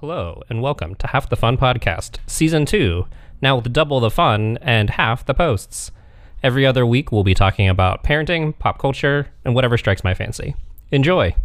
Hello, and welcome to Half the Fun Podcast, Season 2, now with double the fun and half the posts. Every other week, we'll be talking about parenting, pop culture, and whatever strikes my fancy. Enjoy!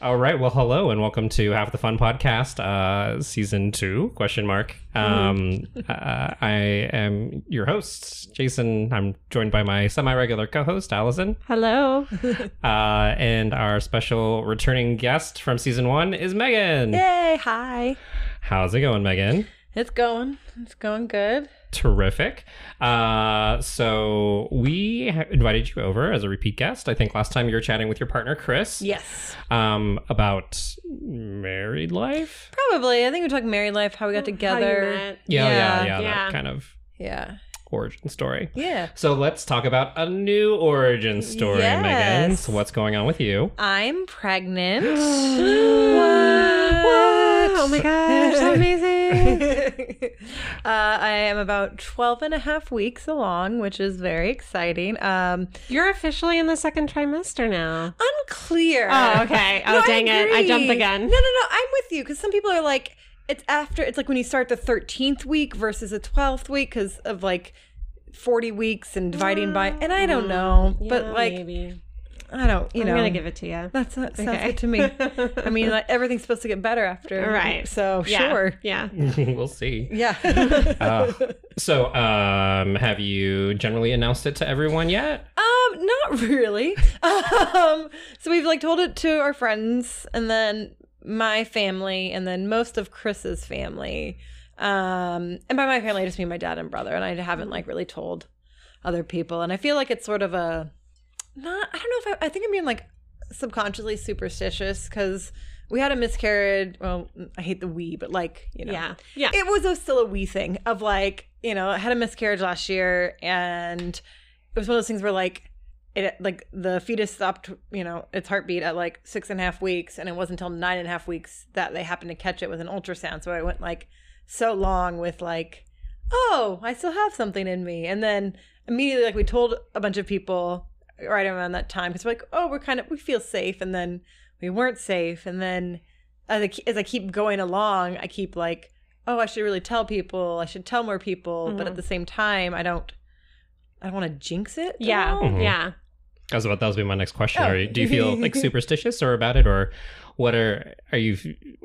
All right, well, hello, and welcome to Half the Fun Podcast, uh, Season 2, question mark. Um, uh, I am your host, Jason. I'm joined by my semi-regular co-host, Allison. Hello. Uh, and our special returning guest from Season 1 is Megan. Yay. Hi. How's it going, Megan? It's going. It's going good. Terrific. Uh, so we ha- invited you over as a repeat guest. I think last time you were chatting with your partner Chris. Yes. Um, about married life. Probably. I think we talked married life, how we got together. Yeah, yeah, yeah. Yeah. that Yeah. kind of Yeah. Origin story. Yeah. So let's talk about a new origin story, Megan. So what's going on with you? I'm pregnant. What? Oh my gosh, so amazing. uh, I am about 12 and a half weeks along, which is very exciting. Um, You're officially in the second trimester now. unclear. Oh, okay. Oh, No, dang it. I jumped the gun. No, no, no. I'm with you because some people are like, it's after, it's like when you start the 13th week versus the 12th week because of like 40 weeks and dividing by, and I don't know, but like, maybe. I don't, you know. I'm gonna give it to you. That sounds sounds Okay. good to me. I mean, like, everything's supposed to get better after. Right. So, Yeah, sure. Yeah. we'll see. Yeah. Uh, so, um, have you generally announced it to everyone yet? Um, not really. Um, so we've like told it to our friends and then my family and then most of Chris's family. Um, and by my family, I just mean my dad and brother. And I haven't like really told other people. And I feel like it's sort of a not. I don't know if I, I think I'm being like subconsciously superstitious because we had a miscarriage. Well, I hate the we, but like you know, Yeah. Yeah. it was a, still a wee thing of like you know I had a miscarriage last year and it was one of those things where like it like the fetus stopped you know its heartbeat at like six and a half weeks and it wasn't until nine and a half weeks that they happened to catch it with an ultrasound so I went like so long with like oh I still have something in me and then immediately like we told a bunch of people right around that time because we're like oh we're kind of we feel safe and then we weren't safe and then as I, as I keep going along I keep like oh, I should really tell people. I should tell more people. But Mhm. at the same time, I don't. I don't want to jinx it. Yeah. all. Mhm. Yeah. That was about that was be my next question. Oh. Are you, do you feel like superstitious or about it, or what are are you?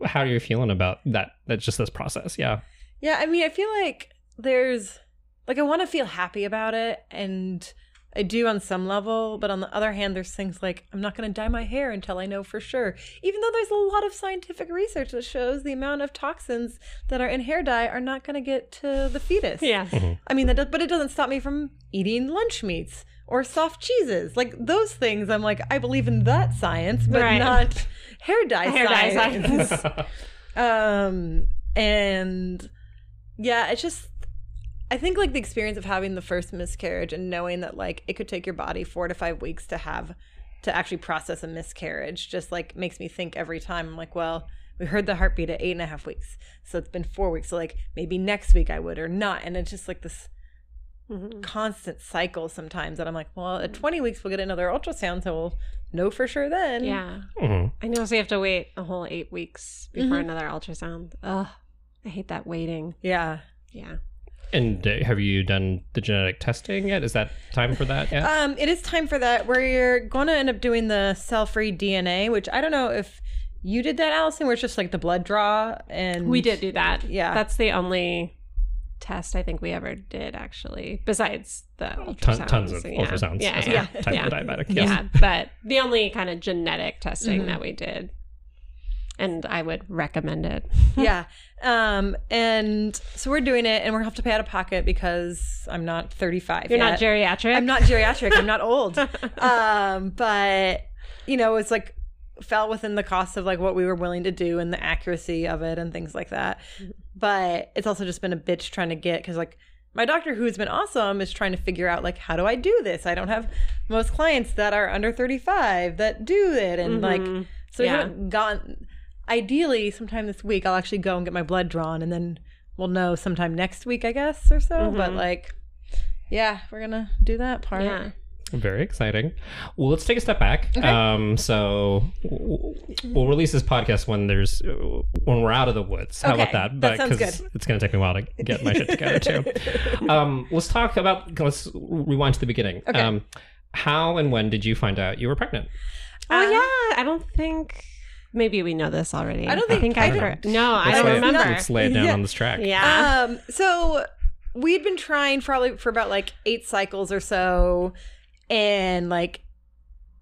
How are you feeling about that? That's just this process. Yeah. Yeah. I mean, I feel like there's like I want to feel happy about it, and I do on some level. But on the other hand, there's things like I'm not going to dye my hair until I know for sure. Even though there's a lot of scientific research that shows the amount of toxins that are in hair dye are not going to get to the fetus. Yeah. I mean, that does, but it doesn't stop me from eating lunch meats or soft cheeses. Like those things, I'm like, I believe in that science, but Right. not hair dye Hair dye science. science. um, and yeah, it's just, I think like the experience of having the first miscarriage and knowing that like it could take your body four to five weeks to have to actually process a miscarriage just like makes me think every time. I'm like, well, we heard the heartbeat at eight and a half weeks. So it's been four weeks. So like maybe next week I would or not. And it's just like this Mhm. constant cycle sometimes that I'm like, well, at 20 weeks we'll get another ultrasound, so we'll know for sure then. Yeah. Mhm. I know. So you have to wait a whole eight weeks before Mhm. another ultrasound. Ugh. I hate that waiting. Yeah. Yeah. And uh, have you done the genetic testing yet? Is that time for that yet? Um, it is time for that. Where you're going to end up doing the cell-free DNA, which I don't know if you did that, Allison, where it's just like the blood draw and We did do that. Yeah. That's the only test I think we ever did, actually, besides the Ton, ultrasounds. tons of yeah. ultrasounds Yeah. as Yeah. a type yeah. of diabetic. Yes. Yeah, but the only kind of genetic testing Mhm. that we did, and I would recommend it. yeah. Um, and so we're doing it, and we're gonna have to pay out of pocket because I'm not 35. You're yet. not geriatric. I'm not geriatric. I'm not old. Um, but you know, it's like fell within the cost of like what we were willing to do and the accuracy of it and things like that. But it's also just been a bitch trying to get because like my doctor, who's been awesome, is trying to figure out like how do I do this? I don't have most clients that are under 35 that do it, and like Mhm. so we Yeah. haven't gotten. Ideally, sometime this week, I'll actually go and get my blood drawn, and then we'll know sometime next week, I guess, or so. But Mhm. like, yeah, we're gonna do that part. Yeah. Very exciting. Well, let's take a step back. Um, so we'll release this podcast when there's when we're out of the woods. How about Okay, that? that sounds 'cause good. it's going to take me a while to get my shit together too. Um, let's talk about. Let's rewind to the beginning. Okay. Um, how and when did you find out you were pregnant? Oh yeah, I don't think. Maybe we know this already. I don't think- I, I heard. don't- No, I Let's don't lay it- remember. Let's lay it down Yeah. on this track. Yeah. Um, so we'd been trying probably for about like eight cycles or so, and like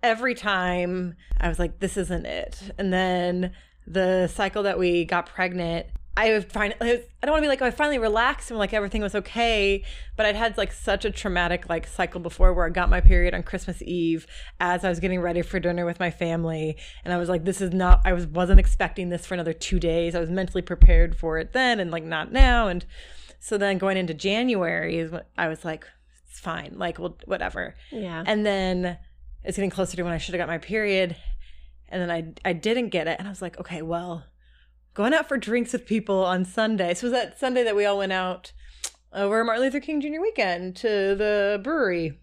every time I was like, "This isn't it." And then the cycle that we got pregnant, I would find I don't want to be like, "Oh, I finally relaxed and like everything was okay," but I'd had like such a traumatic like cycle before where I got my period on Christmas Eve as I was getting ready for dinner with my family, and I was like, "This is not." I was wasn't expecting this for another two days. I was mentally prepared for it then, and like not now, and so then going into January is when I was like, "It's fine, like well, whatever." yeah. And then it's getting closer to when I should have got my period. And then I I didn't get it. And I was like, okay, well, going out for drinks with people on Sunday. So was that Sunday that we all went out over Martin Luther King Jr. weekend to the brewery.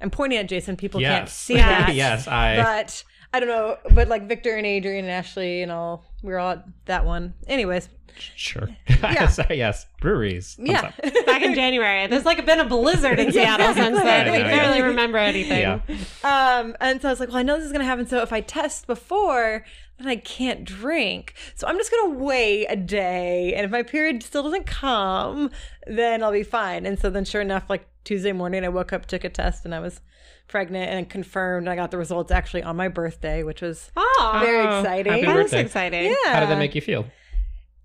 I'm pointing at Jason. People can't see that. yes, I. But I don't know. But like Victor and Adrian and Ashley and all, we were all at that one. Anyways, Sure. Yeah. Sorry, yes. Breweries. Thumbs yeah. Back in January, there's like been a blizzard in Yeah, Seattle since then. I We barely yeah. remember anything. Yeah. Um, and so I was like, well, I know this is gonna happen. So if I test before, then I can't drink. So I'm just gonna wait a day, and if my period still doesn't come, then I'll be fine. And so then, sure enough, like Tuesday morning, I woke up, took a test, and I was pregnant and confirmed. I got the results actually on my birthday, which was Oh, very exciting. happy that is birthday. exciting. yeah. How did that make you feel?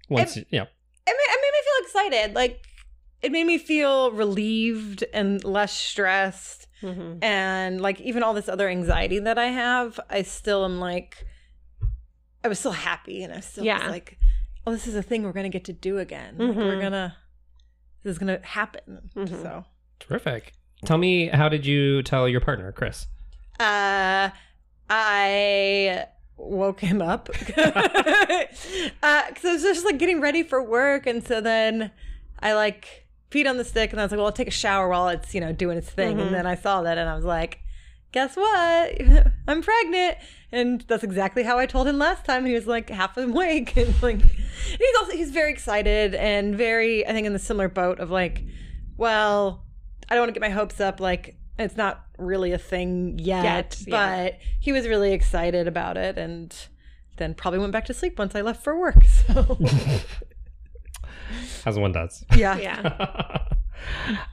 Once, you, yeah. it made, it made me feel excited. Like it made me feel relieved and less stressed. Mhm. and like even all this other anxiety that I have, I still am like, I was still happy, and I still Yeah. was like, oh, this is a thing we're gonna get to do again. Like, Mhm. we're gonna, this is gonna happen. Mhm. So, Terrific. Tell me, how did you tell your partner, Chris? uh, I woke him up because I was just like getting ready for work, and so then I like feet on the stick, and I was like, well, I'll take a shower while it's you know doing its thing, Mhm. and then I saw that, and I was like, guess what? I'm pregnant, and that's exactly how I told him last time. And he was like half awake, and like and he's also he's very excited and very I think in the similar boat of like, well, I don't want to get my hopes up, like. It's not really a thing yet, Yet, yeah. but he was really excited about it and then probably went back to sleep once I left for work. So, As one does. yeah. Yeah.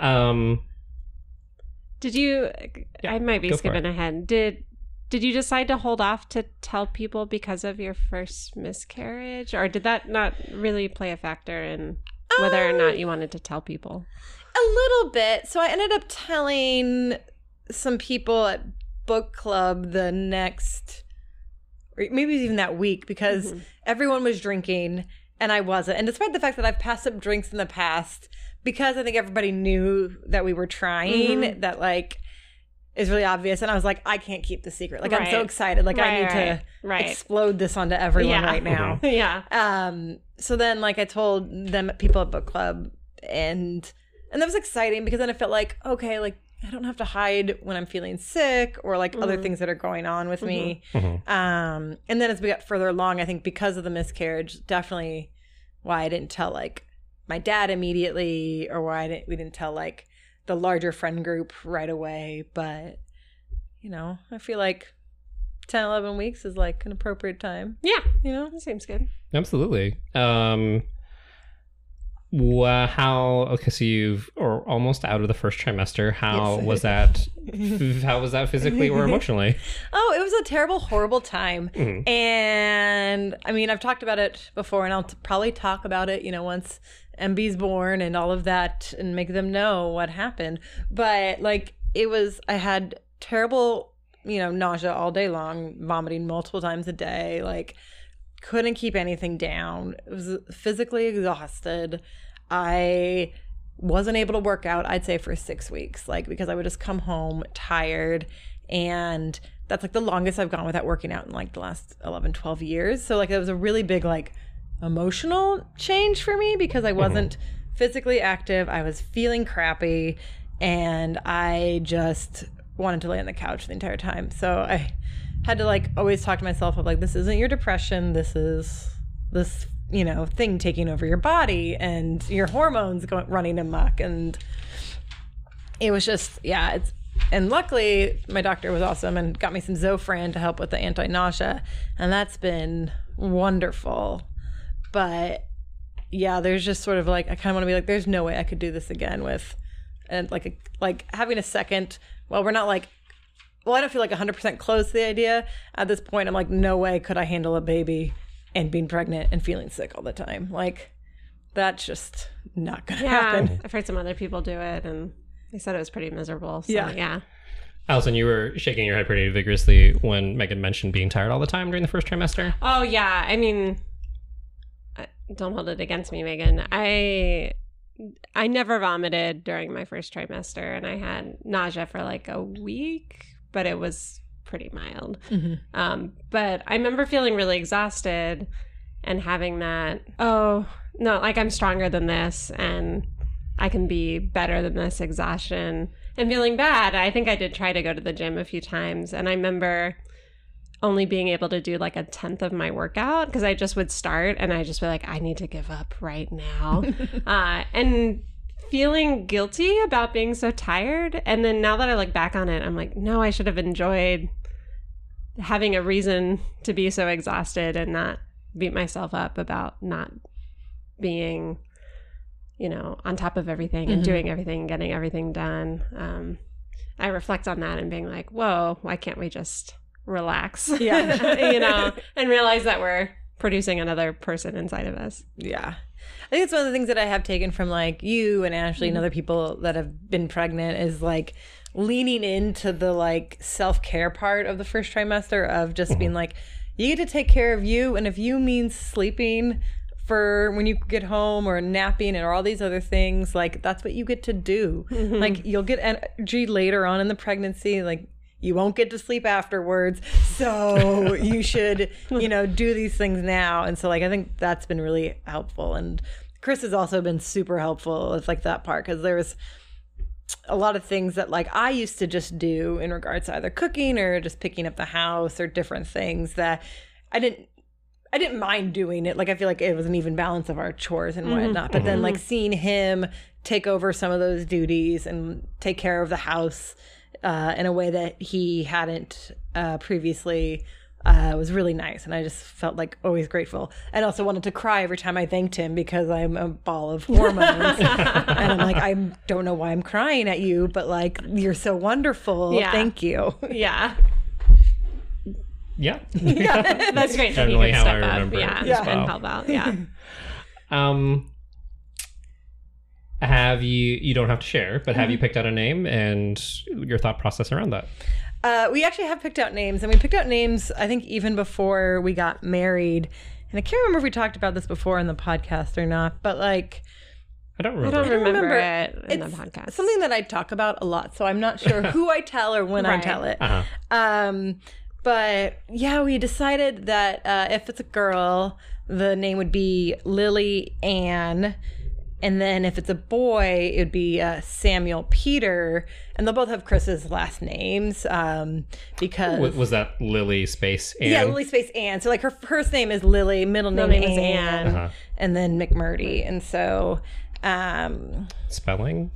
um, Did you? Yeah, I might be skipping ahead. Did Did you decide to hold off to tell people because of your first miscarriage, or did that not really play a factor in whether or Um, not you wanted to tell people? A little bit. So I ended up telling some people at book club the next, or maybe it was even that week, because Mhm. everyone was drinking and I wasn't. And despite the fact that I've passed up drinks in the past, because I think everybody knew that we were trying, Mhm. that like is really obvious. And I was like, I can't keep the secret. Like I'm so excited. Like I need right, to right. explode this onto everyone Yeah. right now. yeah. Um, so then like I told them people at book club and and that was exciting because then I felt like, okay, like I don't have to hide when I'm feeling sick or like other Mhm. things that are going on with me. mhm. Um, and then as we got further along, I think because of the miscarriage, definitely why I didn't tell like my dad immediately or why I didn't, we didn't tell like the larger friend group right away. But, you know, I feel like 10, 11 weeks is like an appropriate time, Yeah. you know? That seems good. Absolutely. Um, wha- how? Okay, so you've or almost out of the first trimester. How Yes. was that? how was that physically or emotionally? Oh, it was a terrible, horrible time. Mhm. And I mean, I've talked about it before, and I'll t- probably talk about it, you know, once MB's born and all of that and make them know what happened. But like, it was, I had terrible, you know, nausea all day long, vomiting multiple times a day, like, couldn't keep anything down. I was physically exhausted. I wasn't able to work out, I'd say, for six weeks, like, because I would just come home tired. And that's like the longest I've gone without working out in like the last 11, 12 years. So, like, it was a really big, like, emotional change for me because I mm-hmm. wasn't physically active. I was feeling crappy and I just wanted to lay on the couch the entire time. So I had to like always talk to myself of like, this isn't your depression. This is this, you know, thing taking over your body and your hormones going running amok. And it was just, yeah, it's, and luckily my doctor was awesome and got me some Zofran to help with the anti-nausea. And that's been wonderful. But yeah, there's just sort of like, I kind of want to be like, there's no way I could do this again with, and like, a, like having a second, well, we're not like, well, I don't feel like 100% close to the idea. At this point, I'm like, no way could I handle a baby and being pregnant and feeling sick all the time. Like, that's just not going to Yeah, happen. I've heard some other people do it, and they said it was pretty miserable. So, Yeah. yeah. Allison, you were shaking your head pretty vigorously when Megan mentioned being tired all the time during the first trimester. Oh yeah, I mean, uh, don't hold it against me, Megan. I I never vomited during my first trimester, and I had nausea for like a week, but it was pretty mild. Mhm. Um, but I remember feeling really exhausted and having that. Oh no, like I'm stronger than this, and I can be better than this exhaustion. And feeling bad. I think I did try to go to the gym a few times, and I remember only being able to do like a tenth of my workout because I just would start and I just be like, I need to give up right now. uh, and feeling guilty about being so tired. And then now that I look back on it, I'm like, no, I should have enjoyed having a reason to be so exhausted and not beat myself up about not being, you know, on top of everything and Mhm. doing everything and getting everything done. Um, I reflect on that and being like, whoa, why can't we just relax? Yeah. you know, and realize that we're producing another person inside of us. Yeah. I think it's one of the things that I have taken from like you and Ashley and mm-hmm. other people that have been pregnant is like leaning into the like self care part of the first trimester of just being mm-hmm. like, you get to take care of you. And if you means sleeping for when you get home or napping and all these other things, like that's what you get to do. Mm-hmm. Like you'll get energy later on in the pregnancy. Like you won't get to sleep afterwards. So you should, you know, do these things now. And so like I think that's been really helpful. And Chris has also been super helpful with like that part because there was a lot of things that like I used to just do in regards to either cooking or just picking up the house or different things that I didn't I didn't mind doing it. Like I feel like it was an even balance of our chores and mm-hmm. whatnot. But then mm-hmm. like seeing him take over some of those duties and take care of the house uh, in a way that he hadn't uh, previously uh, was really nice. And I just felt like always grateful. And also wanted to cry every time I thanked him because I'm a ball of hormones. and I'm like, I don't know why I'm crying at you, but like, you're so wonderful. Yeah. Thank you. Yeah. Yeah. That's great. that he Generally could how I step up, remember it Yeah. as And help out. Yeah. Um, have you? You don't have to share, but have you picked out a name and your thought process around that? Uh, we actually have picked out names, and we picked out names, I think, even before we got married. And I can't remember if we talked about this before in the podcast or not, but like, I don't I remember. don't remember, remember. it in the it's podcast. something that I talk about a lot, so I'm not sure who I tell or when I tell it. Uh-huh. Um, but yeah, we decided that uh, if it's a girl, the name would be Lily Ann. And then if it's a boy, it would be uh, Samuel Peter. And they'll both have Chris's last names um, because. Was that Lily Space? And yeah, Lily Space Ann. So like her first name is Lily, middle name, Middle name is Ann, Ann. Uh-huh. and then McMurdy. And so um, spelling?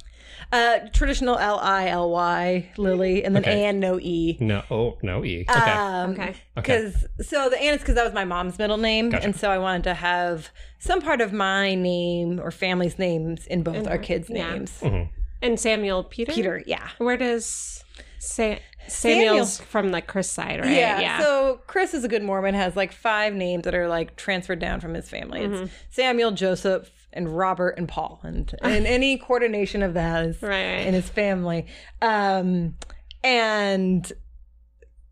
Uh, traditional L I L Y Lily, and then Okay. Ann no E. No. Oh, no e. Okay. Um, Okay. Okay. Because so the Ann is because that was my mom's middle name, Gotcha. and so I wanted to have some part of my name or family's names in both our kids' yeah. names. Mhm. and Samuel Peter. Peter, yeah. Where does Sa- Samuel's from the Chris side, right? Yeah. So Chris is a good Mormon, has like five names that are like transferred down from his family. Mm-hmm. It's Samuel, Joseph, and Robert and Paul, and and any coordination of that is Right, right. in his family. Um, and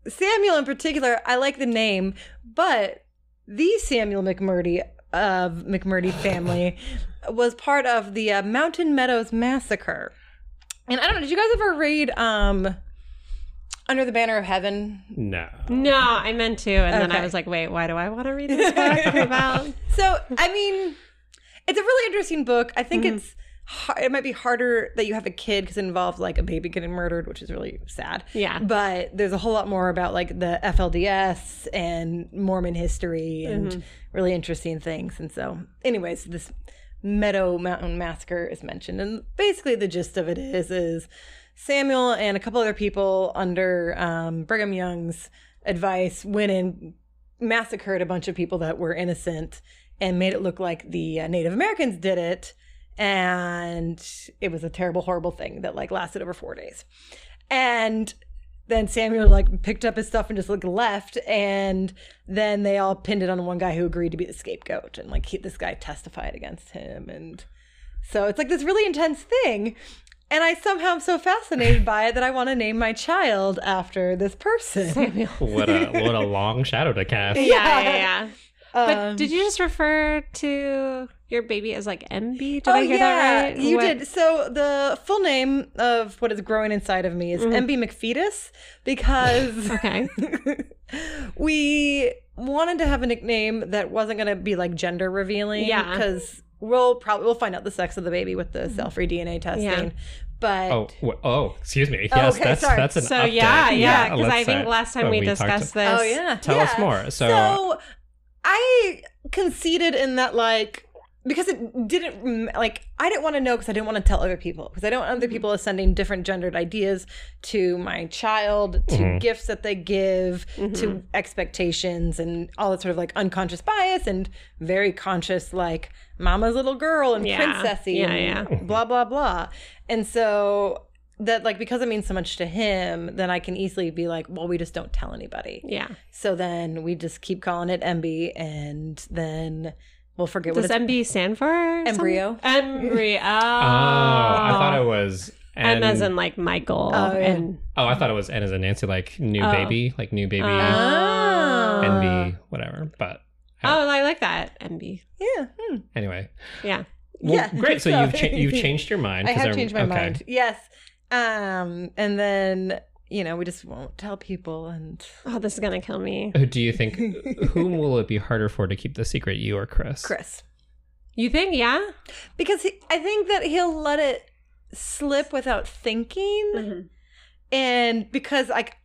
Samuel in particular, I like the name, but the Samuel McMurdy of McMurdy family was part of the uh, Mountain Meadows massacre. And I don't know, did you guys ever read um, Under the Banner of Heaven? No. no, I meant to, and then I was like, wait, why do I want to read this book about? So, I mean, it's a really interesting book. I think it's it might be harder that you have a kid because it involves like a baby getting murdered, which is really sad. Yeah. But there's a whole lot more about like the FLDS and Mormon history and Mm-hmm. really interesting things. And so, anyways, this Meadow Mountain Massacre is mentioned, and basically the gist of it is is Samuel and a couple other people under um, Brigham Young's advice went and massacred a bunch of people that were innocent, and made it look like the uh, Native Americans did it. And it was a terrible, horrible thing that like lasted over four days. And then Samuel like picked up his stuff and just like left, and then they all pinned it on one guy who agreed to be the scapegoat, and like he, this guy testified against him, and so it's like this really intense thing. And I somehow am so fascinated by it that I want to name my child after this person. Samuel. What a what a long shadow to cast. Yeah, yeah, yeah. But Um, did you just refer to your baby as like MB? Did oh I hear yeah, that right? you What- did. So the full name of what is growing inside of me is Mm-hmm. MB McFetus because Okay. we wanted to have a nickname that wasn't going to be like gender revealing. Yeah. because we'll probably we'll find out the sex of the baby with the cell-free DNA testing. Mm-hmm. Yeah. But Oh, wh- oh, excuse me. Oh, Yes, okay, that's sorry. that's an So update. yeah, yeah, because let's I think last time oh, we, discussed this. oh yeah, Tell us more. So- so I conceded in that like because it didn't like I didn't want to know because I didn't want to tell other people because I don't want other people sending different gendered ideas to my child to Mhm. gifts that they give to expectations and all that sort of like unconscious bias and very conscious like mama's little girl and Yeah. princessy Yeah, and yeah. blah blah blah and so that like because it means so much to him then I can easily be like well we just don't tell anybody Yeah. so then we just keep calling it MB, and then we'll forget Does what it's. MB stand for? Embryo. something? Embryo. Oh. Oh, I thought it was M N as in like Michael. Oh, yeah. and Oh, I thought it was N as in Nancy, like new Oh. baby, like new baby, Oh. NB, whatever. But oh, I like that. MB. Yeah, hmm. anyway, Yeah. well, Yeah. great. So So- you've cha- you've changed your mind. I have changed my okay. mind. Yes, um, and then you know we just won't tell people, and Oh, this is gonna kill me. Do you think? whom will it be harder for to keep the secret, you or Chris? Chris, You think? Yeah. because he, I think that he'll let it slip without thinking, Mm-hmm. and because like.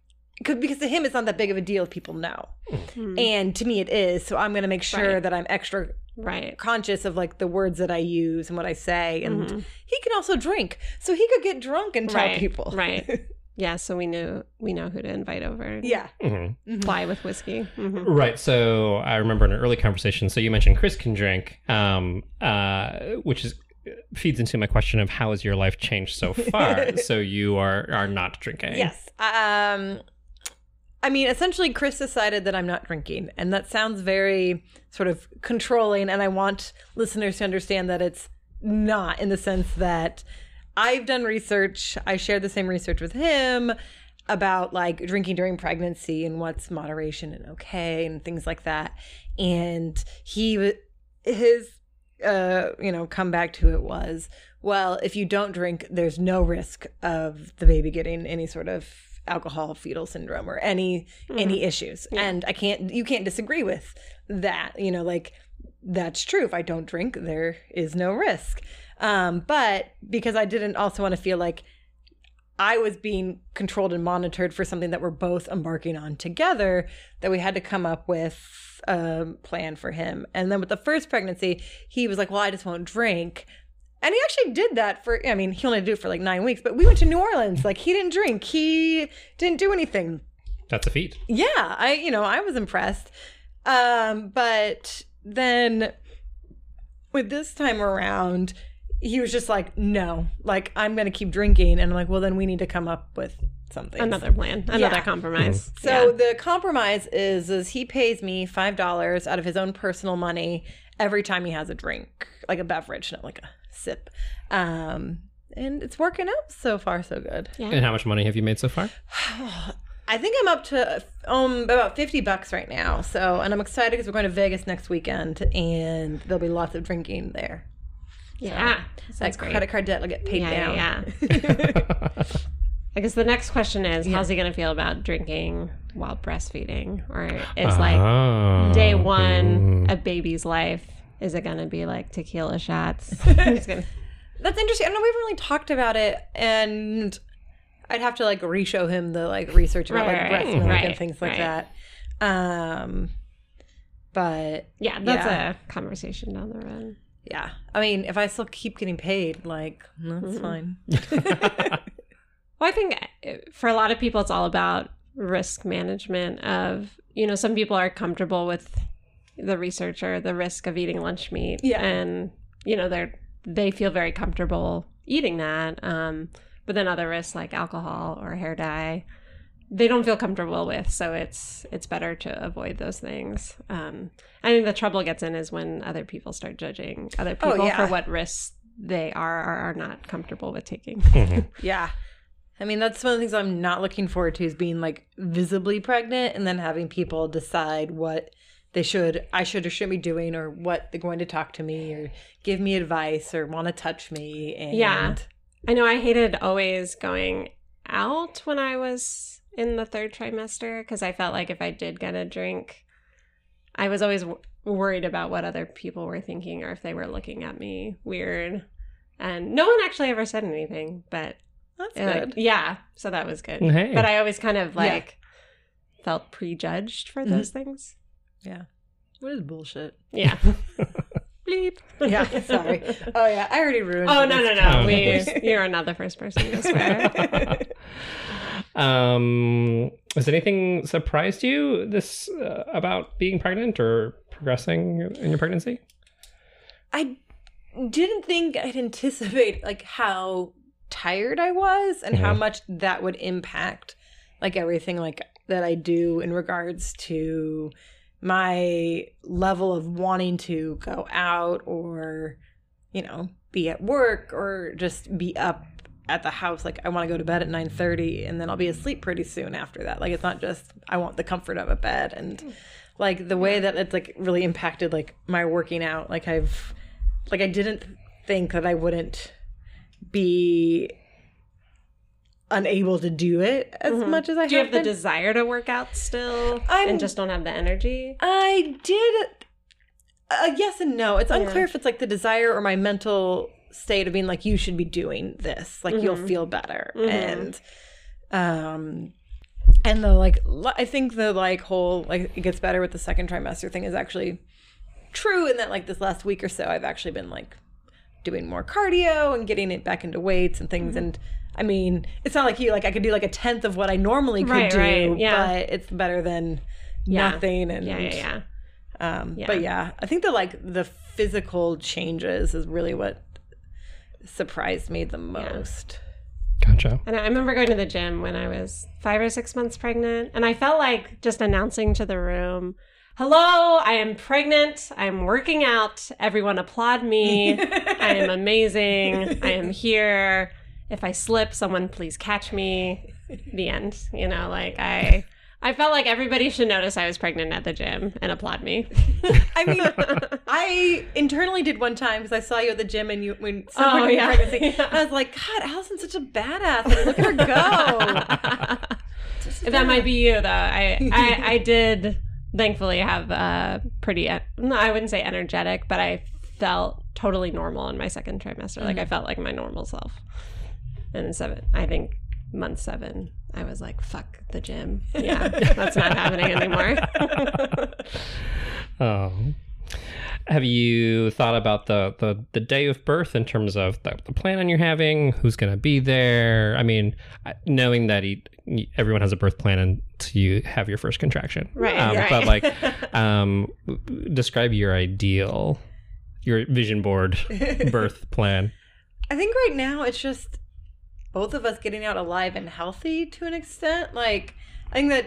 Cause, because to him it's not that big of a deal if people know Hmm. and to me it is so i'm going to make sure Right. that i'm extra Right. conscious of like the words that I use and what I say. And Mhm. he can also drink, so he could get drunk and tell Right, people. right. Yeah. So we knew we know who to invite over. yeah. Mhm. Fly with whiskey. Mhm. Right. So I remember in an early conversation. So you mentioned Chris can drink, um, uh, which is feeds into my question of how has your life changed so far? so you are are not drinking. Yes. Um. I mean, essentially, Chris decided that I'm not drinking, and that sounds very sort of controlling. And I want listeners to understand that it's not in the sense that I've done research. I shared the same research with him about like drinking during pregnancy and what's moderation and okay and things like that. And he his uh you know comeback to it was well if you don't drink there's no risk of the baby getting any sort of alcohol fetal syndrome or any any issues. And i can't you can't disagree with that you know like that's true. If i don't drink there is no risk. Um but because i didn't also want to feel like I was being controlled and monitored for something that we're both embarking on together, that we had to come up with a plan for him. And then with the first pregnancy, he was like, Well, I just won't drink. And he actually did that for, I mean, he only did it for like nine weeks, but we went to New Orleans. Like, he didn't drink, he didn't do anything. That's a feat. Yeah, I, you know, I was impressed. Um, but then with this time around, he was just like, no, like, I'm going to keep drinking. And I'm like, well, then we need to come up with something. Another plan. Another Yeah. compromise. So Yeah. the compromise is is he pays me five dollars out of his own personal money every time he has a drink, like a beverage, not like a sip. Um, and it's working out so far, so good. Yeah. And how much money have you made so far? I think I'm up to um about fifty bucks right now. So, and I'm excited because we're going to Vegas next weekend, and there'll be lots of drinking there. yeah. That Sounds great. credit card debt will get paid Yeah, down. yeah, I guess the next question is how's he going to feel about drinking while breastfeeding? Or is like Oh. day one a baby's life, is it going to be like tequila shots? Gonna- That's interesting. I don't know we haven't really talked about it, and I'd have to like re-show him the like research about Right, like breast milk Right, and things like right. that. Um, but Yeah, that's Yeah. a conversation down the road. yeah, I mean, if I still keep getting paid, like that's Mhm. fine. Well, I think uh, for a lot of people, it's all about risk management. Of you know, some people are comfortable with the researcher the risk of eating lunch meat, Yeah. and you know they're they feel very comfortable eating that. Um, but then other risks like alcohol or hair dye, they don't feel comfortable with. So it's it's better to avoid those things. Um, I think the trouble gets in is when other people start judging other Oh, people yeah. for what risks they are or are not comfortable with taking. Yeah. I mean, that's one of the things I'm not looking forward to is being like visibly pregnant and then having people decide what they should, I should or shouldn't be doing or what they're going to talk to me or give me advice or want to touch me. And Yeah. I know I hated always going out when I was in the third trimester because I felt like if I did get a drink, I was always w- worried about what other people were thinking or if they were looking at me weird. And no one actually ever said anything, but that's uh, good. yeah, so that was good. Hey. But I always kind of Yeah. like felt prejudged for Mhm. those things. What is bullshit? Yeah. Bleep. Yeah, sorry. Oh, yeah. I already ruined Oh no no no! We you're not the first person to swear. um, has anything surprised you this uh, about being pregnant or progressing in your pregnancy? I didn't think I'd anticipate like how tired I was and how Mhm. much that would impact like everything like that I do in regards to my level of wanting to go out or you know be at work or just be up at the house like I want to go to bed at 9:30 and then I'll be asleep pretty soon after that. Like it's not just I want the comfort of a bed and hmm. like the way that it's like really impacted like my working out like I've like I didn't think that I wouldn't be unable to do it as Mhm. much as I Do you have the desire to work out still I'm- and just don't have the energy? I did uh, yes and no. It's unclear Yeah. if it's like the desire or my mental state of being like you should be doing this. Like you'll Mhm. feel better. Mhm. And um and the like i think the like whole like it gets better with the second trimester thing is actually true in that like this last week or so I've actually been like doing more cardio and getting it back into weights and things and I mean, it's not like you like I could do like a tenth of what I normally could Right, do, right, yeah. but it's better than Yeah. nothing and Yeah, yeah, yeah. um, Yeah. But yeah, I think that like the physical changes is really what surprised me the most. Gotcha. And I remember going to the gym when I was five or six months pregnant, and I felt like just announcing to the room, "Hello, I am pregnant. I'm working out. Everyone applaud me. I am amazing. I am here. If I slip, someone please catch me." The end. You know, like I. I felt like everybody should notice I was pregnant at the gym and applaud me. I mean, I internally did one time because I saw you at the gym and you when someone Oh, yeah. pregnancy. Yeah. I was like, God, Allison's such a badass. Like, look at her go. that might be you though. I, I I did thankfully have a pretty no, I wouldn't say energetic, but I felt totally normal in my second trimester. Like I mm-hmm. felt like my normal self. And seven, I think month seven, I was like, "Fuck the gym." Yeah, that's not happening anymore. Oh. Have you thought about the, the, the day of birth in terms of the, the plan you're having? Who's going to be there? I mean, knowing that he, everyone has a birth plan until you have your first contraction. Right, Um, right. But like, um, describe your ideal, your vision board birth plan. I think right now it's just both of us getting out alive and healthy to an extent. Like, I think that,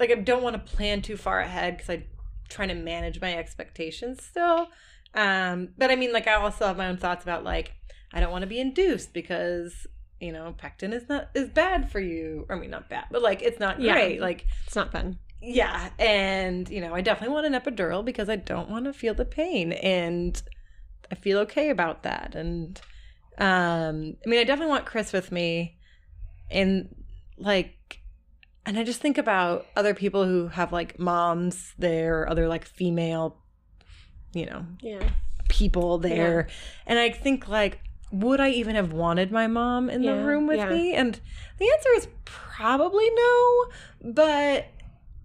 like, I don't want to plan too far ahead because I'm trying to manage my expectations still. Um, but I mean, like, I also have my own thoughts about, like, I don't want to be induced because, you know, Pitocin is not, is bad for you. I mean, not bad, but like, it's not Yeah. great. Like, it's not fun. yeah, and you know, I definitely want an epidural because I don't want to feel the pain and I feel okay about that. And um I mean, I definitely want Chris with me and like and I just think about other people who have like moms there, other like female you know, Yeah. people there. And I think like would I even have wanted my mom in the room with yeah. me? And the answer is probably no. But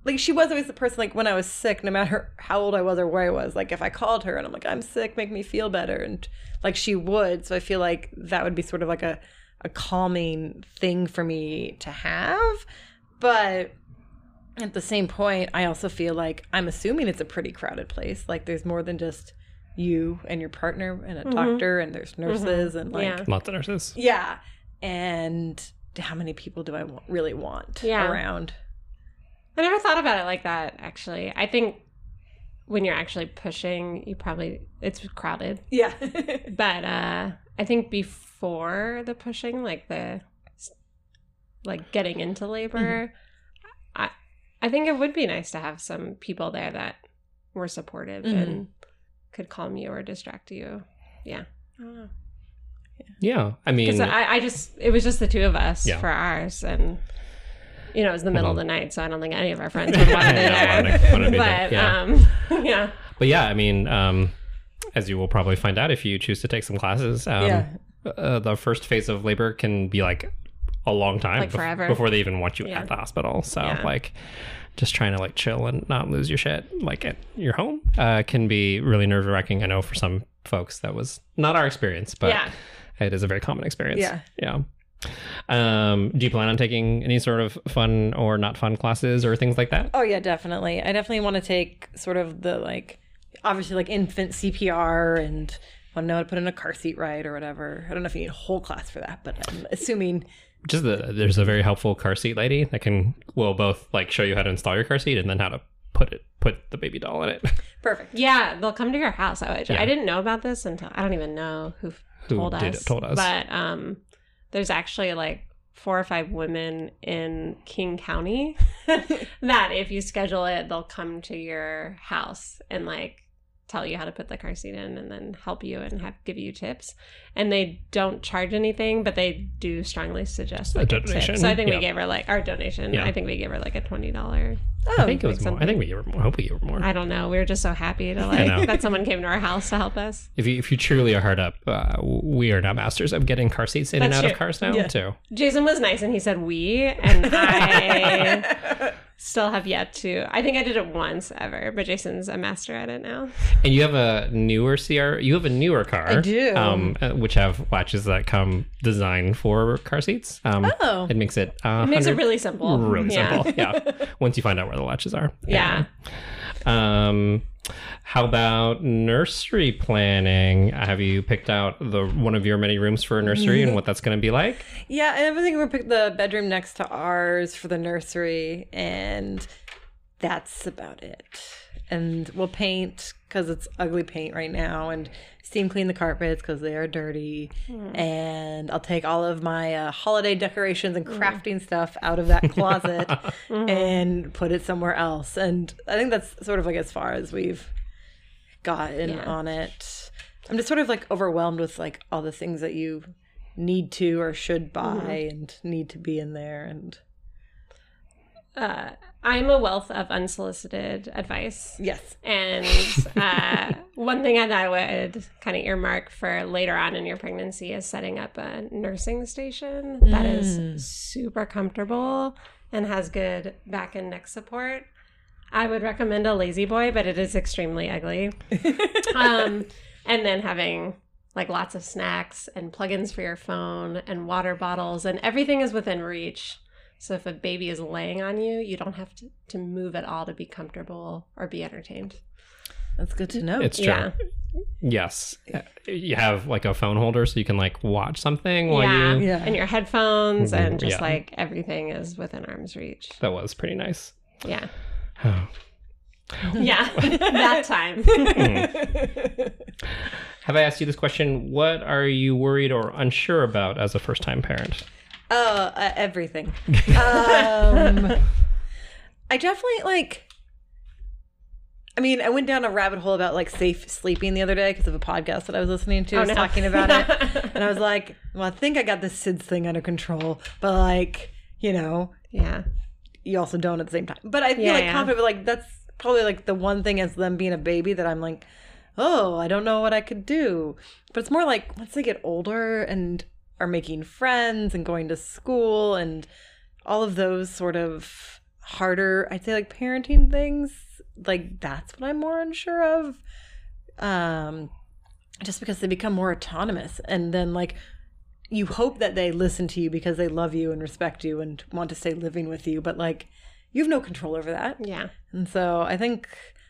like she was always the person like when I was sick, no matter how old I was or where I was, like if I called her and I'm like, I'm sick, make me feel better and like she would. So I feel like that would be sort of like a, a calming thing for me to have. But at the same point, I also feel like I'm assuming it's a pretty crowded place. Like there's more than just you and your partner and a mm-hmm. doctor and there's mm-hmm. nurses and like Yeah. Lots of nurses. yeah. And how many people do I wa- really want Yeah. around? I never thought about it like that, actually. I think when you're actually pushing, you probably, it's crowded. Yeah. But uh I think before the pushing, like the, like getting into labor, I, I think it would be nice to have some people there that were supportive Mhm. and could calm you or distract you. Yeah. I don't know. Yeah. I mean, Because I, I just, it was just the two of us Yeah. for ours. And, you know, it was the middle of the night. So I don't think any of our friends would want to be Yeah, there. wanna- wanna be there, but, yeah. um, yeah. but yeah, I mean, um, as you will probably find out if you choose to take some classes, um, Yeah. uh, the first phase of labor can be like a long time Like bef- forever. before they even want you Yeah. at the hospital. So Yeah. like just trying to like chill and not lose your shit like at your home uh, can be really nerve wracking. I know for some folks that was not our experience, but yeah. it is a very common experience. Yeah. Yeah. Um, do you plan on taking any sort of fun or not fun classes or things like that? Oh yeah, definitely. I definitely want to take sort of the like obviously like infant CPR and want to know how to put in a car seat right or whatever. I don't know if you need a whole class for that, but I'm assuming just the, there's a very helpful car seat lady that can will both like show you how to install your car seat and then how to put it put the baby doll in it. perfect. Yeah, they'll come to your house. I, Yeah. I didn't know about this until I don't even know who, Who told did us. told us. But um, there's actually like four or five women in King County that if you schedule it, they'll come to your house and like tell you how to put the car seat in and then help you and have give you tips. And they don't charge anything, but they do strongly suggest A like a, donation, tip. So I think yeah. we gave her like our donation. Yeah. I think we gave her like a twenty dollar. Oh, I think it was more. I think we gave her more. I hope we gave her more. I don't know. We were just so happy to like that someone came to our house to help us. if you if you truly are hard up, uh, we are now masters of getting car seats in and That's out of cars now Yeah. too. Jason was nice and he said we, and I still have yet to. I think I did it once ever, but Jason's a master at it now. And you have a newer CR. You have a newer car. I do. Um, uh, which have latches that come designed for car seats. Um, Oh. it makes it. Uh, It makes it really simple. really Yeah. simple. Yeah. Once you find out where the latches are. Yeah. Um, how about nursery planning? Have you picked out the one of your many rooms for a nursery and what that's going to be like? Yeah, I think we're pick the bedroom next to ours for the nursery, and that's about it. And we'll paint because it's ugly paint right now, and steam clean the carpets because they are dirty. And I'll take all of my uh, holiday decorations and crafting stuff out of that closet and put it somewhere else. And I think that's sort of like as far as we've gotten Yeah. on it. I'm just sort of like overwhelmed with like all the things that you need to or should buy and need to be in there and Uh, I'm a wealth of unsolicited advice. yes And uh, one thing that I would kind of earmark for later on in your pregnancy is setting up a nursing station that Mm. is super comfortable and has good back and neck support. I would recommend a La-Z-Boy, but it is extremely ugly. um, and then having like lots of snacks and plugins for your phone and water bottles, and everything is within reach. So if a baby is laying on you, you don't have to, to move at all to be comfortable or be entertained. that's good to know It's true. Yeah. Yes. Uh, You have like a phone holder so you can like watch something while yeah. you. Yeah. And your headphones and just Yeah. like everything is within arm's reach. That was pretty nice. Yeah. Oh. Yeah. that time. Have I asked you this question? What are you worried or unsure about as a first time parent? Uh, uh everything um i definitely like I mean, I went down a rabbit hole about like safe sleeping the other day because of a podcast that I was listening to. Oh, was no. talking about it, and I was like, "Well, I think I got this SIDS thing under control, but like, you know, yeah. you also don't at the same time. But I feel Yeah, like yeah. confident, but like that's probably like the one thing as them being a baby that I'm like, oh, I don't know what I could do. But it's more like once they get older and are making friends and going to school and all of those sort of harder, I'd say like parenting things, like that's what I'm more unsure of. Um just because they become more autonomous and then like you hope that they listen to you because they love you and respect you and want to stay living with you, but like you have no control over that. Yeah. And so I think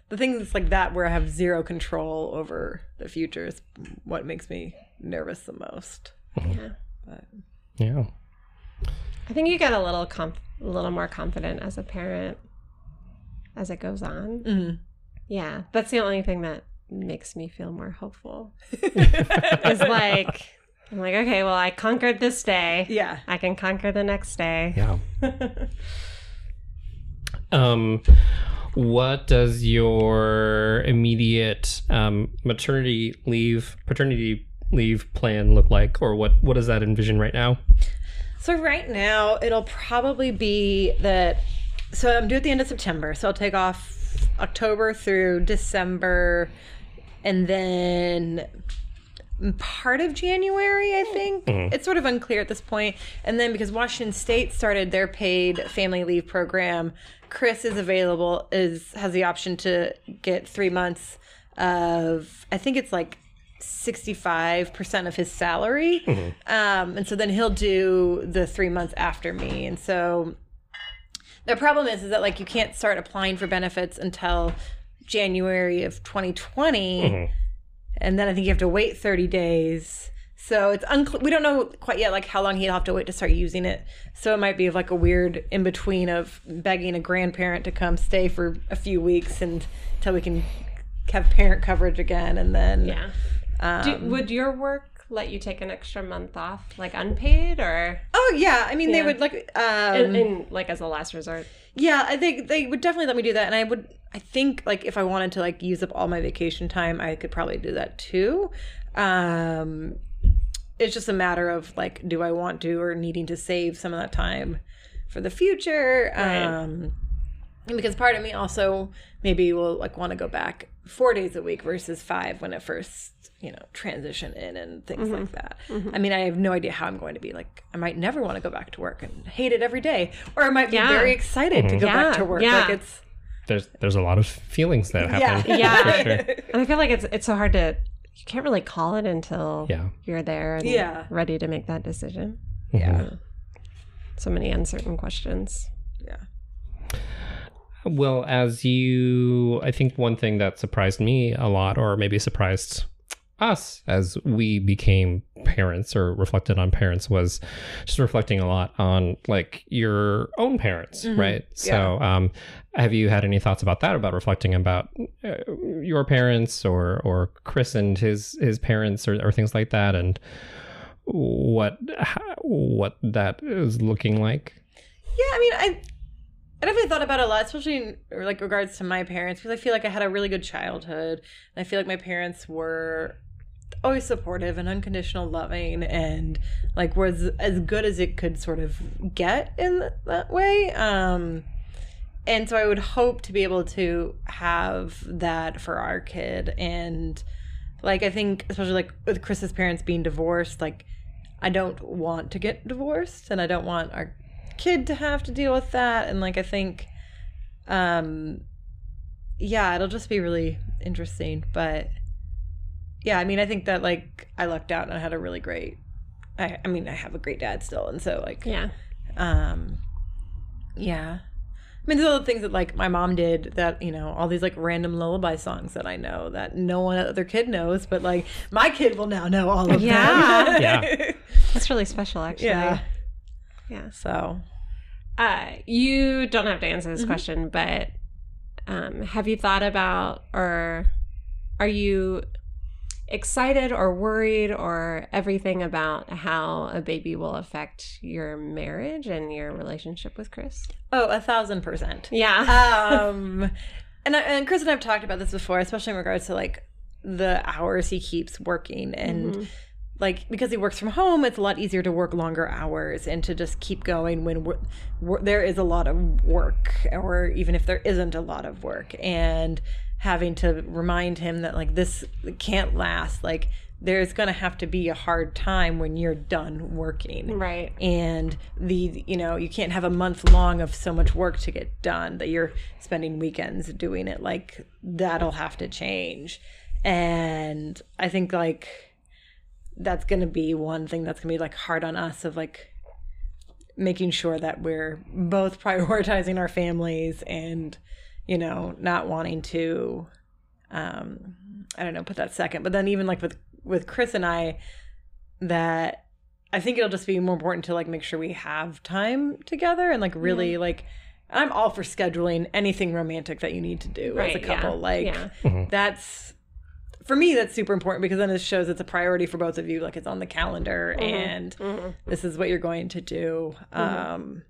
the things like that where I have zero control over the future is what makes me nervous the most. Yeah. But Yeah. I think you get a little conf- a little more confident as a parent as it goes on. mhm. Yeah, that's the only thing that makes me feel more hopeful. Is like I'm like, okay, well, I conquered this day. yeah. I can conquer the next day. Yeah. um, what does your immediate um, maternity leave, paternity leave plan look like, or what what does that envision right now? So right now it'll probably be that so I'm due at the end of September. So I'll take off October through December and then part of January, I hmm. think. Hmm. It's sort of unclear at this point. And then because Washington State started their paid family leave program, Chris is available is has the option to get 3 months of I think it's like 65% of his salary. Um, and so then he'll do the three months after me. And so the problem is, is that like you can't start applying for benefits until January of 2020. And then I think you have to wait 30 days. So it's unclear. We don't know quite yet, like how long he'll have to wait to start using it. So it might be like a weird in between of begging a grandparent to come stay for a few weeks and until we can have parent coverage again. And then Yeah. Um, Do, would your work let you take an extra month off, like unpaid, or Oh yeah, I mean Yeah. they would like um in, in like as a last resort? yeah, I think they would definitely let me do that and I would I think like if I wanted to like use up all my vacation time, I could probably do that too. Um it's just a matter of like do I want to or needing to save some of that time for the future. Right. Um because part of me also maybe will like want to go back four days a week versus five when it first you know transition in and things Mm-hmm. like that i mean i have no idea how i'm going to be like i might never want to go back to work and hate it every day or i might be Yeah. very excited to go back to work yeah. like it's There's there's a lot of feelings that happen. Yeah. for sure. And I feel like it's it's so hard to you can't really call it until Yeah. you're there and Yeah. ready to make that decision. yeah So many uncertain questions. yeah Well, as you, I think one thing that surprised me a lot, or maybe surprised us as we became parents or reflected on parents, was just reflecting a lot on like your own parents, right? So, um, have you had any thoughts about that? About reflecting about uh, your parents, or or Chris and his his parents, or, or things like that, and what how, what that is looking like? yeah i mean i I definitely thought about it a lot, especially in like regards to my parents, because I feel like I had a really good childhood, and I feel like my parents were always supportive and unconditional loving, and like was as good as it could sort of get in that way. Um, and so I would hope to be able to have that for our kid, and like I think especially like with Chris's parents being divorced, like I don't want to get divorced, and I don't want our kid to have to deal with that. And like i think um yeah it'll just be really interesting. But yeah i mean i think that like i lucked out and i had a really great i, I mean i have a great dad still and so like Yeah. um yeah i mean there's other things that like my mom did that you know all these like random lullaby songs that i know that no one other kid knows but like my kid will now know all of Yeah. them Yeah. That's really special actually. yeah Yeah. so Uh, you don't have to answer this Mhm. question, but um, have you thought about or are you excited or worried or everything about how a baby will affect your marriage and your relationship with Chris? oh a thousand percent Yeah. um and, I, and chris and i've talked about this before especially in regards to like the hours he keeps working and Mhm. like because he works from home it's a lot easier to work longer hours and to just keep going when we're, we're, there is a lot of work or even if there isn't a lot of work and having to remind him that like this can't last. Like there's going to have to be a hard time when you're done working. Right. And the you know, you can't have a month long of so much work to get done that you're spending weekends doing it. Like that'll have to change. And I think like that's going to be one thing that's going to be like hard on us of like making sure that we're both prioritizing our families and you know not wanting to um i don't know put that second. But then even like with with chris and i that i think it'll just be more important to like make sure we have time together and like really like i'm all for scheduling anything romantic that you need to do Right, as a couple yeah, like yeah. that's for me that's super important because then it shows it's a priority for both of you. Like it's on the calendar Mm-hmm. and this is what you're going to do. Um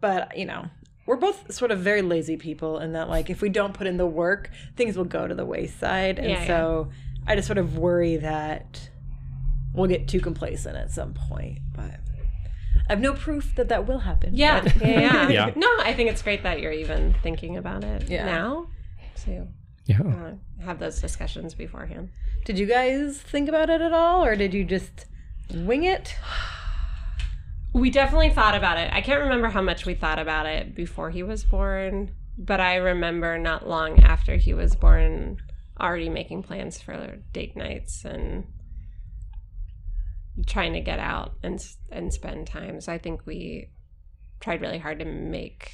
but you know we're both sort of very lazy people in that like if we don't put in the work things will go to the wayside and Yeah, so i just sort of worry that we'll get too complacent at some point but i have no proof that that will happen Yeah, but- yeah, yeah. Yeah. No, I think it's great that you're even thinking about it Yeah. now. So Yeah. uh, have those discussions beforehand. did you guys think about it at all or did you just wing it We definitely thought about it. I can't remember how much we thought about it before he was born, but I remember not long after he was born already making plans for date nights and trying to get out and and spend time. So I think we tried really hard to make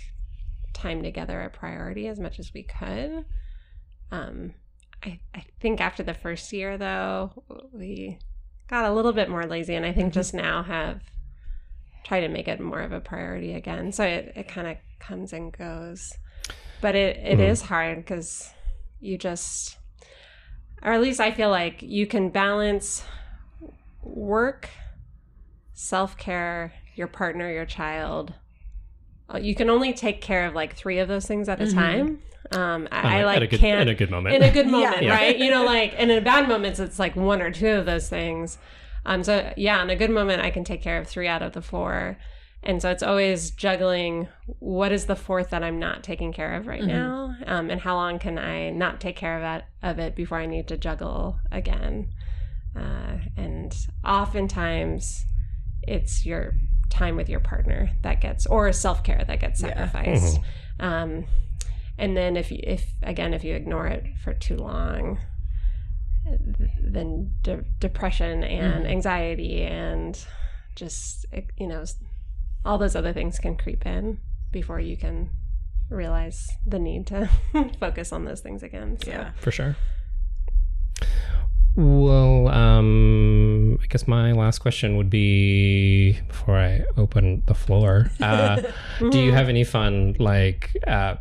time together a priority as much as we could. Um, I, I think after the first year though, we got a little bit more lazy and I think just now have try to make it more of a priority again. So it, it kind of comes and goes. But it, it is hard because you just, or at least I feel like you can balance work, self care, your partner, your child. Uh, You can only take care of like three of those things at a time. Um, I, I like at good, can't in a good moment. in a good moment, Yeah. right? You know, like and in bad moments, it's like one or two of those things. Um, so yeah, in a good moment, I can take care of three out of the four, and so it's always juggling. What is the fourth that I'm not taking care of right now, um, and how long can I not take care of it of it before I need to juggle again? Uh, and oftentimes, it's your time with your partner that gets, or self care that gets Yeah. sacrificed. Um, and then if you, if again if you ignore it for too long th- then de- depression and anxiety and just you know all those other things can creep in before you can realize the need to focus on those things again so. yeah for sure. Well, um, I guess my last question would be before I open the floor. Uh, do you have any fun like uh,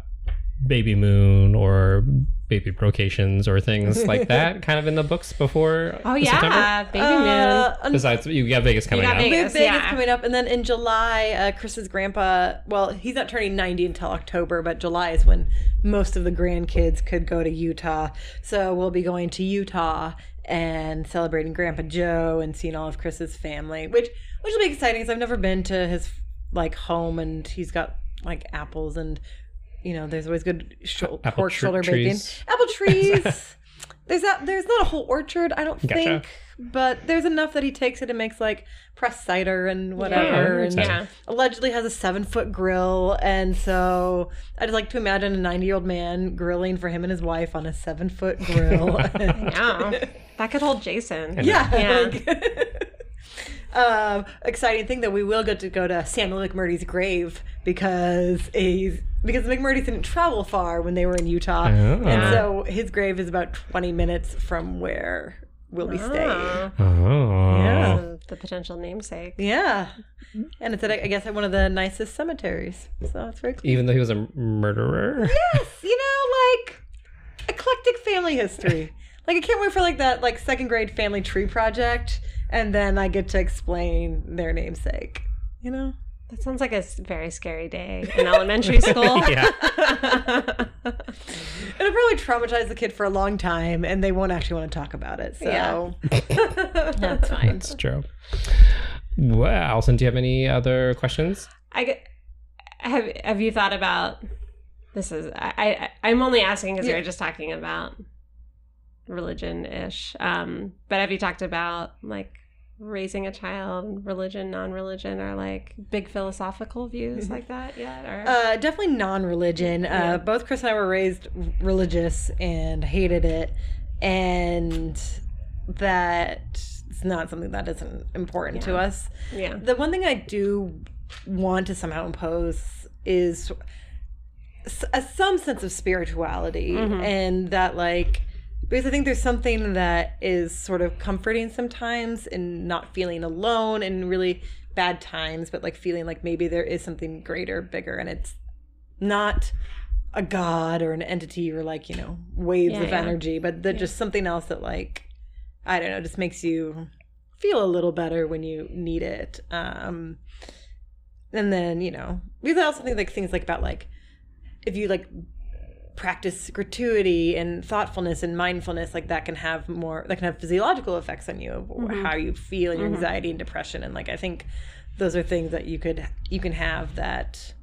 baby moon or baby brocations or things like that kind of in the books before oh September? yeah baby Uh, un- Besides, you got Vegas coming got up. Vegas. Big Vegas yeah. coming up, and then in July, uh, Chris's grandpa. Well, he's not turning ninety until October, but July is when most of the grandkids could go to Utah. So we'll be going to Utah and celebrating Grandpa Joe and seeing all of Chris's family, which which will be exciting. Because I've never been to his like home, and he's got like apples and you know, there's always good shou- Apple pork tr- shoulder trees. bacon. Apple trees. there's not there's not a whole orchard, I don't Gotcha. think, but there's enough that he takes it and makes like pressed cider and whatever. Yeah, and yeah allegedly has a seven foot grill, and so I just like to imagine a ninety year old man grilling for him and his wife on a seven foot grill. yeah that could hold jason yeah. Yeah. like- um, exciting thing that we will get to go to Samuel McMurdy's grave because he's because the McMurdys didn't travel far when they were in Utah, Oh. and so his grave is about twenty minutes from where we'll be staying. Ah, Oh. Yeah. the, the potential namesake Yeah, and it's at I guess at one of the nicest cemeteries, so it's very cool. Even though he was a murderer. Yes, you know, like eclectic family history. like I can't wait for like that like second grade family tree project, and then I get to explain their namesake. You know. That sounds like a very scary day in elementary school yeah. It'll probably traumatize the kid for a long time, and they won't actually want to talk about it. So Yeah. that's fine. It's true. Well, Allison, do you have any other questions? I get, have have you thought about this is I, I I'm only asking because Yeah. we were just talking about religion ish. Um, but have you talked about like raising a child, religion, non religion, or like big philosophical views like that yet? Or Uh, definitely non-religion. Yeah. Uh, both Chris and I were raised religious and hated it, and that it's not something that isn't important to us. yeah. The one thing I do want to somehow impose is a, some sense of spirituality, Mhm. and that like because I think there's something that is sort of comforting sometimes in not feeling alone in really bad times, but like feeling like maybe there is something greater, bigger, and it's not a god or an entity or like you know waves Yeah, of yeah. energy, but that Yeah. just something else that like I don't know just makes you feel a little better when you need it. Um, and then you know because I also think like things like about like if you like practice gratuity and thoughtfulness and mindfulness like that can have more that can have physiological effects on you of Mhm. how you feel and your Mhm. anxiety and depression and like i think those are things that you could you can have that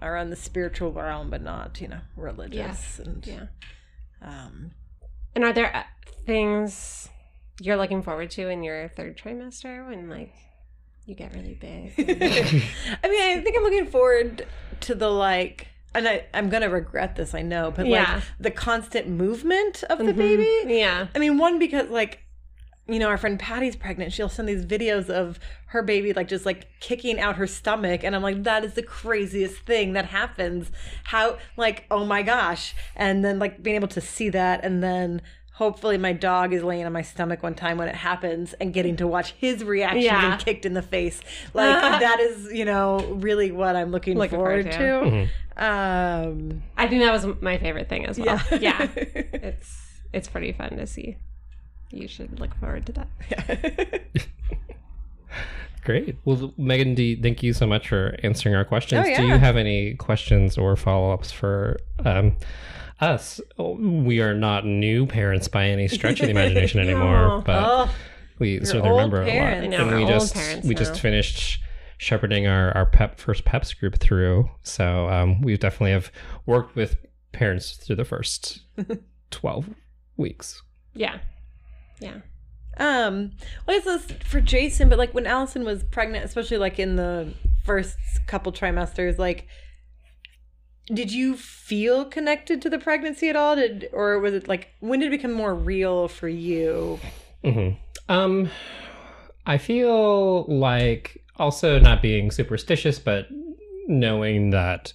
are on the spiritual realm but not you know religious and Yeah. um And are there uh, things you're looking forward to in your third trimester when like you get really big? I mean, I think I'm looking forward to the like, and I, I'm gonna regret this, I know, but Yeah. like the constant movement of the Mhm. baby. Yeah. I mean, one because like, you know, our friend Patty's pregnant. She'll send these videos of her baby like just like kicking out her stomach, and I'm like, that is the craziest thing that happens. How like, oh my gosh, and then like being able to see that, and then. Hopefully, my dog is laying on my stomach one time when it happens and getting to watch his reaction Yeah. and kicked in the face. Like, that is, you know, really what I'm looking, Looking forward, forward to. Um, I think that was my favorite thing as well. yeah. Yeah. it's it's pretty fun to see. You should look forward to that. Great. Well, Megan D, thank you so much for answering our questions. Oh, Do you have any questions or follow ups for um, us? We are not new parents by any stretch of the imagination anymore, No. but oh, we sort of remember parents. a I know, lot. and we're we old just we now. just finished shepherding our, our pep first peps group through. So um, we definitely have worked with parents through the first twelve weeks. Yeah. Yeah. Um, well, I guess that's for Jason, but like when Allison was pregnant, especially like in the first couple trimesters, like, did you feel connected to the pregnancy at all? Did or was it like when did it become more real for you? hmm Um, I feel like also not being superstitious, but knowing that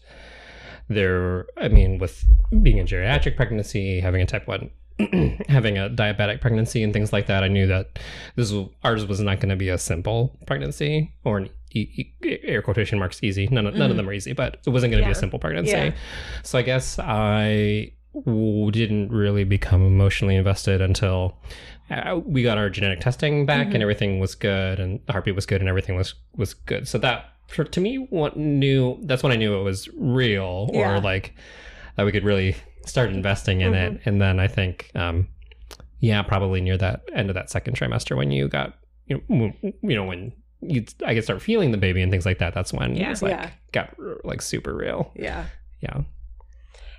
there, I mean, with being a geriatric pregnancy, having a type one, having a diabetic pregnancy, and things like that, I knew that this was, ours was not going to be a simple pregnancy or an e- e- air quotation marks easy. None of, none of them are easy, but it wasn't going to be a simple pregnancy. Yeah. So I guess I didn't really become emotionally invested until uh, we got our genetic testing back Mhm. and everything was good and the heartbeat was good and everything was was good. So that for, to me what knew that's when I knew it was real Yeah. or like that we could really start investing in it. And then I think um yeah, probably near that end of that second trimester when you got you know, you know when you I could start feeling the baby and things like that. That's when it Yeah. was like Yeah. got like super real. Yeah, Yeah.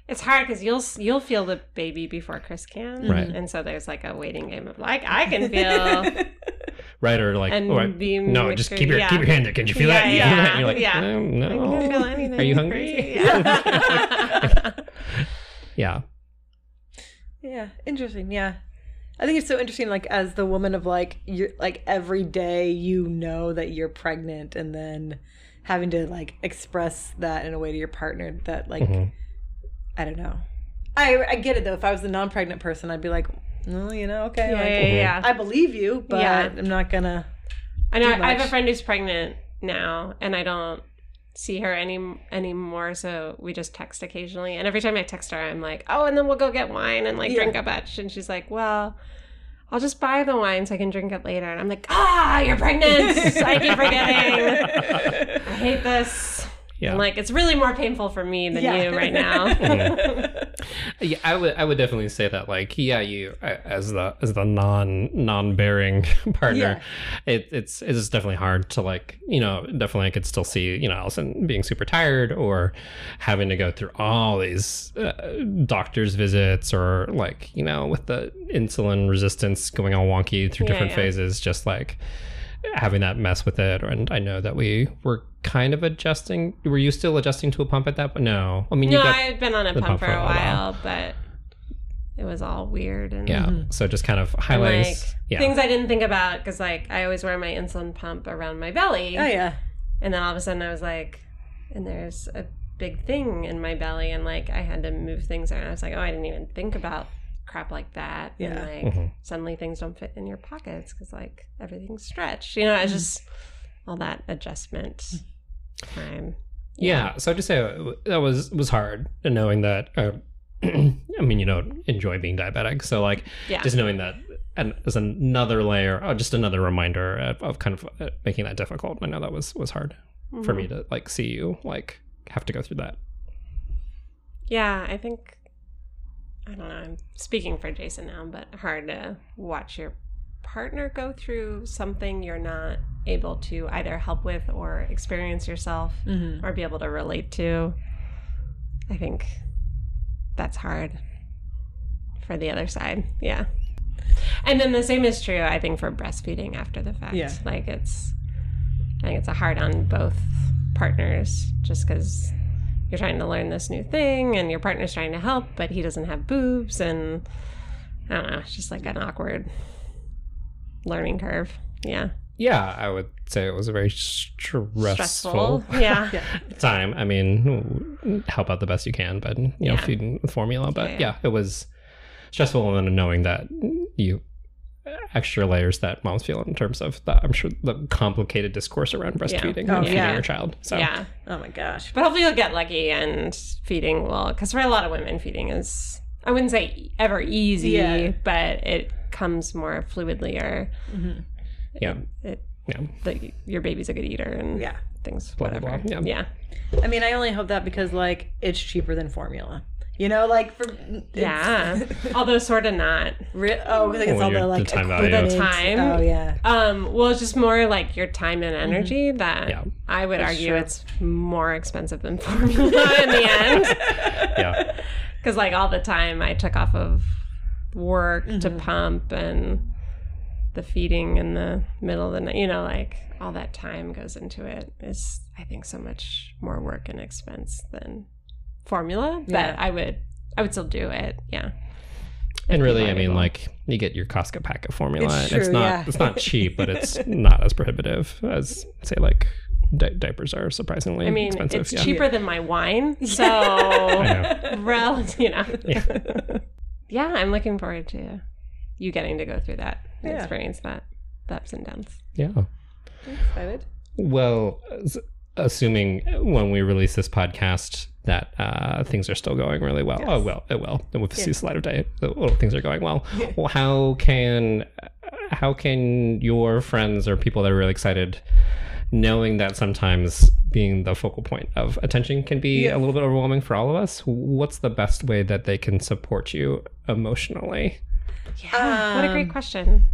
It's hard because you'll you'll feel the baby before Chris can, Right. And so there's like a waiting game of like I can feel Right or like and oh, I- be no, just keep your yeah. keep your hand there. Can you feel Yeah, that? You yeah, feel that? You're like, yeah. "Um, I no. can't feel anything. Are you hungry? Yeah. Yeah. yeah, interesting. Yeah, I think it's so interesting. Like as the woman of like you're like every day you know that you're pregnant, and then having to like express that in a way to your partner that like Mhm. I don't know. I I get it though. If I was a non-pregnant person, I'd be like, well, you know, okay, yeah, like, yeah, yeah. I believe you, but Yeah. I'm not gonna. I know. too I have a friend who's pregnant now, and I don't see her any anymore. So we just text occasionally, and every time I text her, I'm like, "Oh, and then we'll go get wine and like Yeah. drink a bunch." And she's like, "Well." I'll just buy the wine so I can drink it later. And I'm like, ah, you're pregnant. I keep forgetting. I hate this. Yeah. I'm like, it's really more painful for me than Yeah. you right now. Yeah, I would I would definitely say that like yeah, you as the as the non non bearing partner, it, it's it's definitely hard to like you know definitely I could still see you know Allison being super tired or having to go through all these uh, doctor's visits or like you know with the insulin resistance going all wonky through Yeah, different yeah. phases, just like having that mess with it. And I know that we were kind of adjusting. Were you still adjusting to a pump at that? point? No, I mean you no, got I had been on a the pump for a while, but it was all weird and Yeah. So just kind of and, highlighting. like yeah. things I didn't think about because like I always wear my insulin pump around my belly, Oh yeah. and then all of a sudden I was like, and there's a big thing in my belly, and like I had to move things around. I was like, oh, I didn't even think about crap like that. Yeah. And like Mhm. suddenly things don't fit in your pockets because like everything's stretched. You know, it's just all that adjustment time. yeah. So I just say that was was hard, and knowing that. Uh, I mean, you don't enjoy being diabetic, so like Yeah. just knowing that, and as another layer, oh, just another reminder of, of kind of uh, making that difficult. I know that was was hard for Mhm. me to like see you like have to go through that. Yeah, I think I don't know. I'm speaking for Jason now, but hard to watch your partner go through something you're not able to either help with or experience yourself Mm-hmm. or be able to relate to. I think that's hard for the other side. Yeah. And then the same is true, I think, for breastfeeding after the fact. Yeah. Like it's, I think it's a hard on both partners just because you're trying to learn this new thing and your partner's trying to help, but he doesn't have boobs. And I don't know, it's just like an awkward learning curve. Yeah. Yeah, I would say it was a very stressful, Stressful. Yeah. Time. I mean, help out the best you can, but you know, Yeah. feeding formula. But Yeah, yeah, yeah. it was stressful, and then knowing that you extra layers that moms feel in terms of the, I'm sure the complicated discourse around breastfeeding Oh, and feeding yeah. your child. So Yeah. Oh my gosh. But hopefully you'll get lucky and feeding will, because for a lot of women, feeding is, I wouldn't say ever easy, Yeah. but it comes more fluidly or Mm-hmm. yeah, it, yeah, the, your baby's a good eater and Yeah. things, Blah, blah, whatever. blah. Yeah. yeah. I mean, I only hope that because like it's cheaper than formula. You know, like for Yeah. Although sort of not. Re- oh, because it's Well, all the your- the like time value. equivalent. The time. Oh yeah. Um, well, it's just more like your time and energy that Yeah. I would That's argue true. it's more expensive than formula in the end. yeah, because like all the time I took off of work to Mhm. pump and the feeding in the middle of the night, you know, like all that time goes into it is I think so much more work and expense than formula. Yeah. But I would I would still do it. Yeah. and really, I mean, like you get your Costco pack of formula. It's and it's not yeah. it's not cheap, but it's not as prohibitive as say like di- diapers are surprisingly I mean, expensive. it's yeah. cheaper than my wine, so I rel, you know. Yeah. yeah, I'm looking forward to you getting to go through that and Yeah. experience that, the ups and downs. Yeah. I'm excited. Well, assuming uh, when we release this podcast that uh, things are still going really well. Yes. Oh, well, it will. And with Yeah. see light of day, the- things are going well. well, how can how can your friends or people that are really excited, knowing that sometimes being the focal point of attention can be Yeah. a little bit overwhelming for all of us? What's the best way that they can support you emotionally? Yeah. what a great Um, question.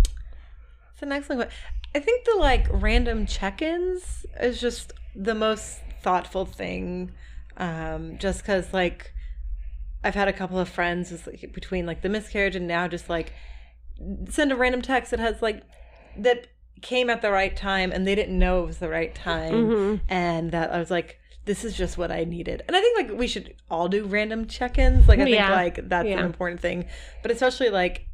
It's an excellent question. I think the like random check-ins is just the most thoughtful thing. Um, just because like I've had a couple of friends with, like, between like the miscarriage and now just like send a random text that has like that came at the right time and they didn't know it was the right time Mhm. and that I was like this is just what I needed. And I think like we should all do random check-ins. Like I think Yeah. like that's Yeah. an important thing. But especially like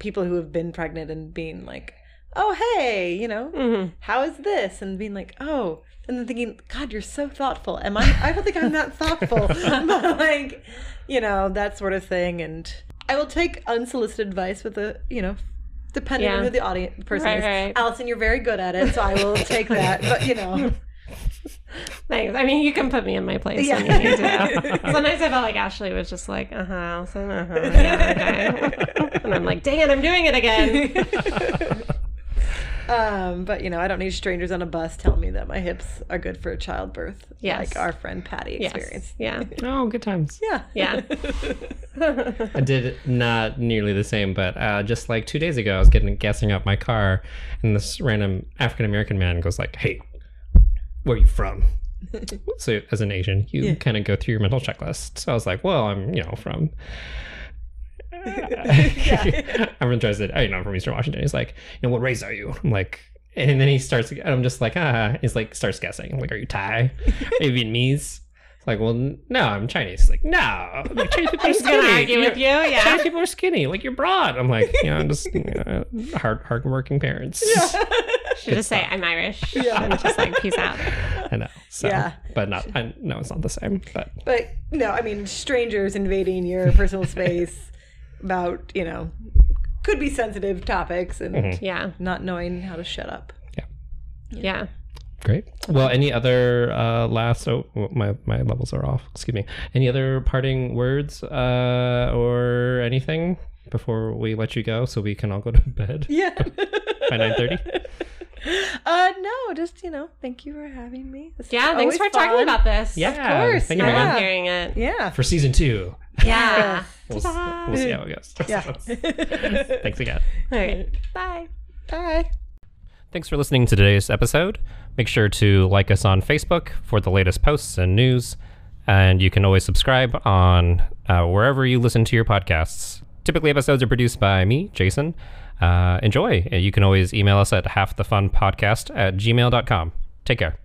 people who have been pregnant and being like, "Oh, hey, you know, Mhm. how is this?" and being like, "Oh," and then thinking, "God, you're so thoughtful." Am I? I don't think I'm that thoughtful, but like, you know, that sort of thing. And I will take unsolicited advice with a, you know, depending on who the audience person Right, is. right. Allison, you're very good at it, so I will take that. But you know, Thanks. I mean, you can put me in my place Yeah. when you need to. Sometimes I felt like Ashley was just like, uh huh, Allison, uh huh, yeah, okay. and I'm like, dang it, I'm doing it again. Um, but you know, I don't need strangers on a bus telling me that my hips are good for a childbirth. Yes. Like our friend Patty Yes. experienced. Yeah. Oh, good times. Yeah. Yeah. I did not nearly the same, but uh, just like two days ago, I was getting gassing up my car, and this random African American man goes like, "Hey, where are you from?" so as an Asian, you Yeah. kind of go through your mental checklist. So I was like, "Well, I'm you know from." Everyone tries to, I know I'm from Eastern Washington. He's like, you know, what race are you? I'm like, and then he starts, and I'm just like, ah, he's like, starts guessing. I'm like, are you Thai? Are you Vietnamese? It's like, well, no, I'm Chinese. He's like, no, like, Chinese people are He's gonna skinny. argue with you. Yeah. Chinese people are skinny. Like you're broad. I'm like, you know, I'm just you know, hard, hardworking parents. Should just say I'm Irish. Yeah. And just like peace out. I know. So, Yeah. but not. I no, it's not the same. But But no, I mean, strangers invading your personal space about, you know, could be sensitive topics and Mm-hmm. Yeah. not knowing how to shut up. Yeah. Yeah. Great. Well, any other uh, last? Oh, my my levels are off. Excuse me. Any other parting words uh, or anything before we let you go, so we can all go to bed Yeah. by nine thirty? Uh, no, just, you know, thank you for having me. This Yeah. Thanks always for talking about this. Yeah, Of course, Thank you, I Megan. love hearing it. Yeah. For season two, Yeah. we'll, we'll see how it goes. Yeah. Thanks again. All right. Bye. Bye. Thanks for listening to today's episode. Make sure to like us on Facebook for the latest posts and news. And you can always subscribe on uh, wherever you listen to your podcasts. Typically, episodes are produced by me, Jason. Uh, enjoy. You can always email us at halfthefunpodcast at gmail.com. Take care.